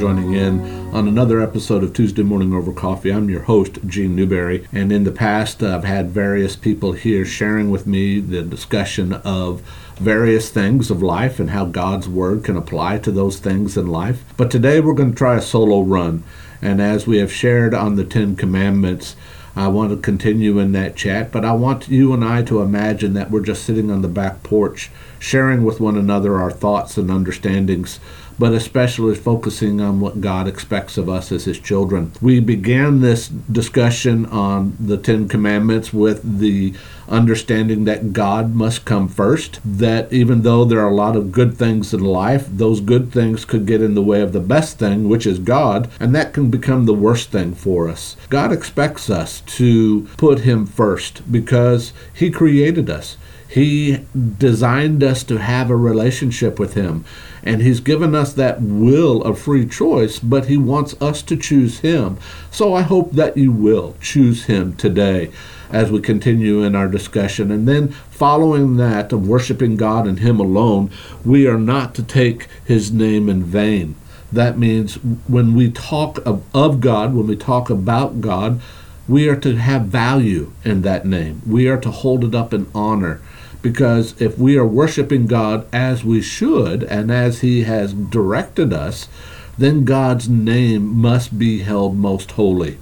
joining in on another episode of Tuesday Morning Over Coffee. I'm your host, Gene Newberry, and in the past, I've had various people here sharing with me the discussion of various things of life and how God's Word can apply to those things in life. But today, we're going to try a solo run, and as we have shared on the Ten Commandments, I want to continue in that chat, but I want you and I to imagine that we're just sitting on the back porch, sharing with one another our thoughts and understandings but especially focusing on what God expects of us as His children. We began this discussion on the Ten Commandments with the understanding that God must come first, that even though there are a lot of good things in life, those good things could get in the way of the best thing, which is God, and that can become the worst thing for us. God expects us to put Him first because He created us. He designed us to have a relationship with Him. And He's given us that will of free choice, but He wants us to choose Him. So I hope that you will choose Him today as we continue in our discussion. And then following that of worshiping God and Him alone, we are not to take His name in vain. That means when we talk of, of God, when we talk about God, we are to have value in that name. We are to hold it up in honor because if we are worshiping God as we should and as He has directed us, then God's name must be held most holy.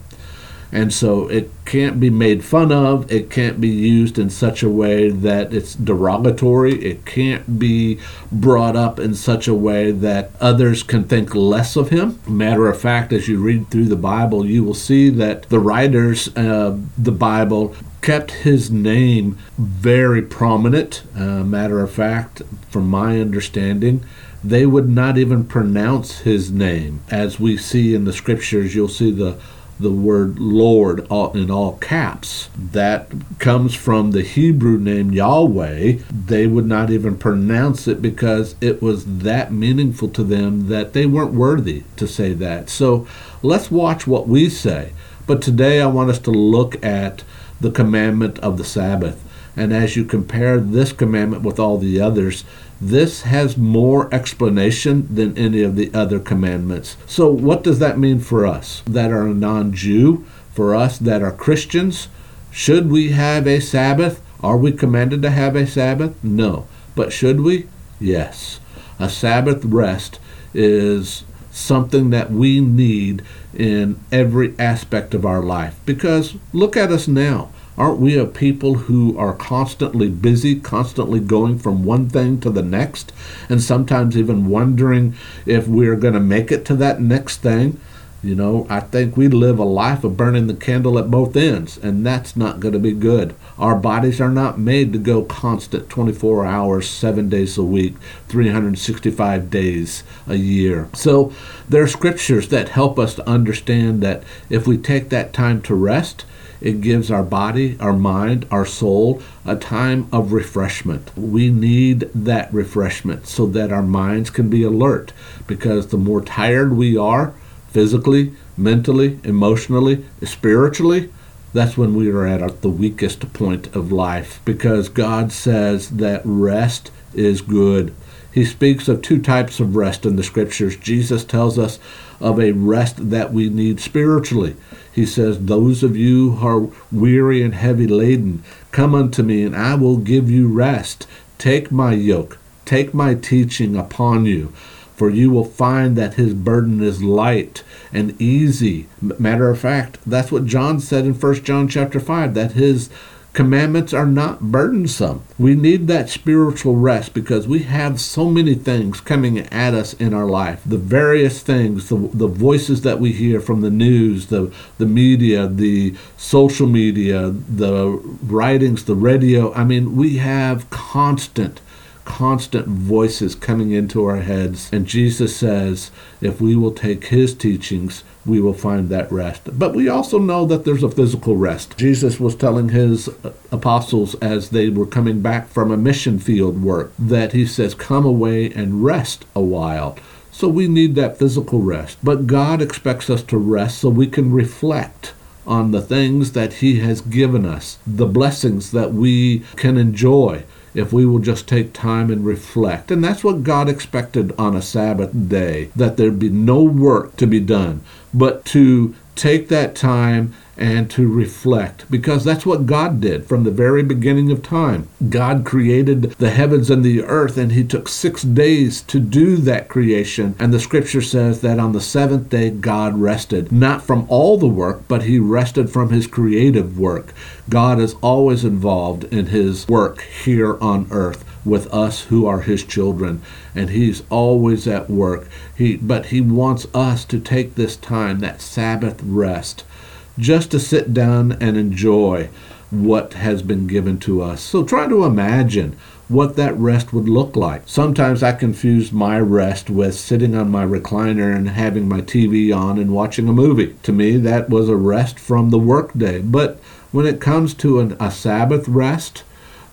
And so it can't be made fun of. It can't be used in such a way that it's derogatory. It can't be brought up in such a way that others can think less of him. Matter of fact, as you read through the Bible, you will see that the writers of the Bible kept his name very prominent. Uh, matter of fact, from my understanding, they would not even pronounce his name. As we see in the scriptures, you'll see the the word Lord in all caps. That comes from the Hebrew name Yahweh. They would not even pronounce it because it was that meaningful to them that they weren't worthy to say that. So let's watch what we say. But today I want us to look at the commandment of the Sabbath. And as you compare this commandment with all the others, this has more explanation than any of the other commandments. So, what does that mean for us that are non Jew? For us that are Christians? Should we have a Sabbath? Are we commanded to have a Sabbath? No. But should we? Yes. A Sabbath rest is something that we need in every aspect of our life. Because look at us now. Aren't we a people who are constantly busy, constantly going from one thing to the next, and sometimes even wondering if we're going to make it to that next thing? You know, I think we live a life of burning the candle at both ends, and that's not going to be good. Our bodies are not made to go constant 24 hours, seven days a week, 365 days a year. So there are scriptures that help us to understand that if we take that time to rest, it gives our body, our mind, our soul a time of refreshment. We need that refreshment so that our minds can be alert because the more tired we are, physically, mentally, emotionally, spiritually, that's when we are at the weakest point of life because God says that rest is good. He speaks of two types of rest in the scriptures. Jesus tells us of a rest that we need spiritually. He says, Those of you who are weary and heavy laden, come unto me, and I will give you rest. Take my yoke, take my teaching upon you, for you will find that his burden is light and easy. Matter of fact, that's what John said in 1 John chapter 5, that his commandments are not burdensome. We need that spiritual rest because we have so many things coming at us in our life. The various things, the, the voices that we hear from the news, the, the media, the social media, the writings, the radio. I mean, we have constant constant voices coming into our heads. And Jesus says, if we will take his teachings, we will find that rest. But we also know that there's a physical rest. Jesus was telling his uh, apostles as they were coming back from a mission field work that he says, Come away and rest a while. So we need that physical rest. But God expects us to rest so we can reflect on the things that he has given us, the blessings that we can enjoy if we will just take time and reflect. And that's what God expected on a Sabbath day that there be no work to be done, but to take that time and to reflect because that's what God did from the very beginning of time. God created the heavens and the earth and he took 6 days to do that creation and the scripture says that on the 7th day God rested not from all the work but he rested from his creative work. God is always involved in his work here on earth with us who are his children and he's always at work he but he wants us to take this time that sabbath rest just to sit down and enjoy what has been given to us. So try to imagine what that rest would look like. Sometimes I confuse my rest with sitting on my recliner and having my TV on and watching a movie. To me, that was a rest from the workday. But when it comes to an, a Sabbath rest,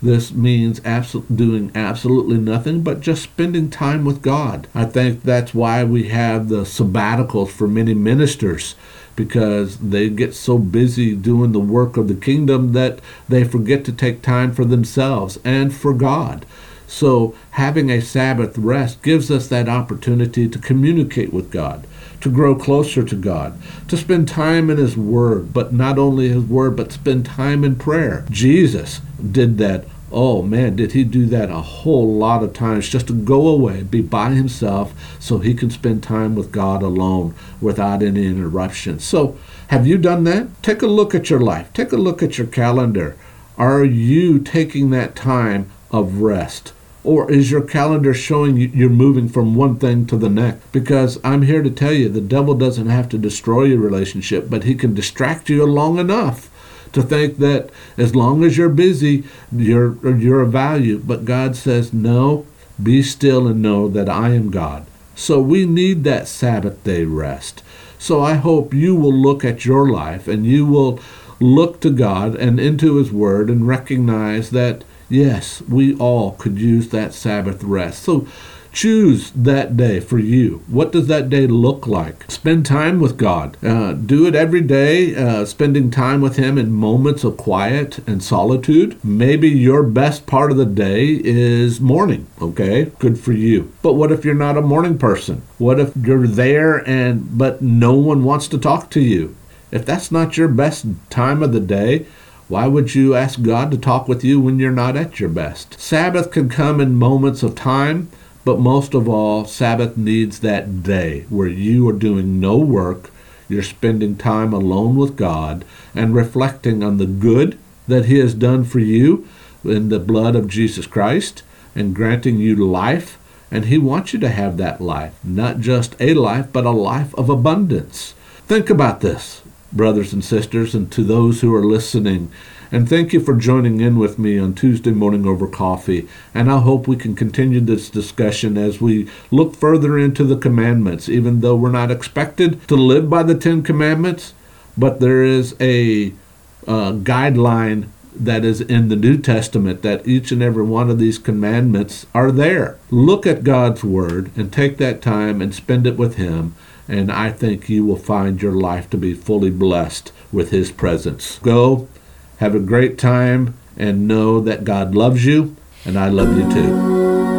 this means doing absolutely nothing but just spending time with God. I think that's why we have the sabbaticals for many ministers because they get so busy doing the work of the kingdom that they forget to take time for themselves and for God. So, having a Sabbath rest gives us that opportunity to communicate with God, to grow closer to God, to spend time in His Word, but not only His Word, but spend time in prayer. Jesus did that Oh man, did he do that a whole lot of times just to go away, be by himself, so he can spend time with God alone without any interruption. So, have you done that? Take a look at your life, take a look at your calendar. Are you taking that time of rest? Or is your calendar showing you you're moving from one thing to the next? Because I'm here to tell you the devil doesn't have to destroy your relationship, but he can distract you long enough to think that as long as you're busy, you're you're of value. But God says, "No, be still and know that I am God." So we need that Sabbath day rest. So I hope you will look at your life and you will look to God and into His Word and recognize that yes, we all could use that Sabbath rest. So Choose that day for you. What does that day look like? Spend time with God. Uh, do it every day, uh, spending time with Him in moments of quiet and solitude. Maybe your best part of the day is morning, okay? Good for you. But what if you're not a morning person? What if you're there and but no one wants to talk to you? If that's not your best time of the day, why would you ask God to talk with you when you're not at your best? Sabbath can come in moments of time but most of all, Sabbath needs that day where you are doing no work, you're spending time alone with God and reflecting on the good that He has done for you in the blood of Jesus Christ and granting you life. And He wants you to have that life, not just a life, but a life of abundance. Think about this, brothers and sisters, and to those who are listening and thank you for joining in with me on Tuesday morning over coffee. And I hope we can continue this discussion as we look further into the commandments, even though we're not expected to live by the Ten Commandments, but there is a uh, guideline that is in the New Testament that each and every one of these commandments are there. Look at God's Word and take that time and spend it with Him, and I think you will find your life to be fully blessed with His presence. Go have a great time and know that God loves you and I love you too.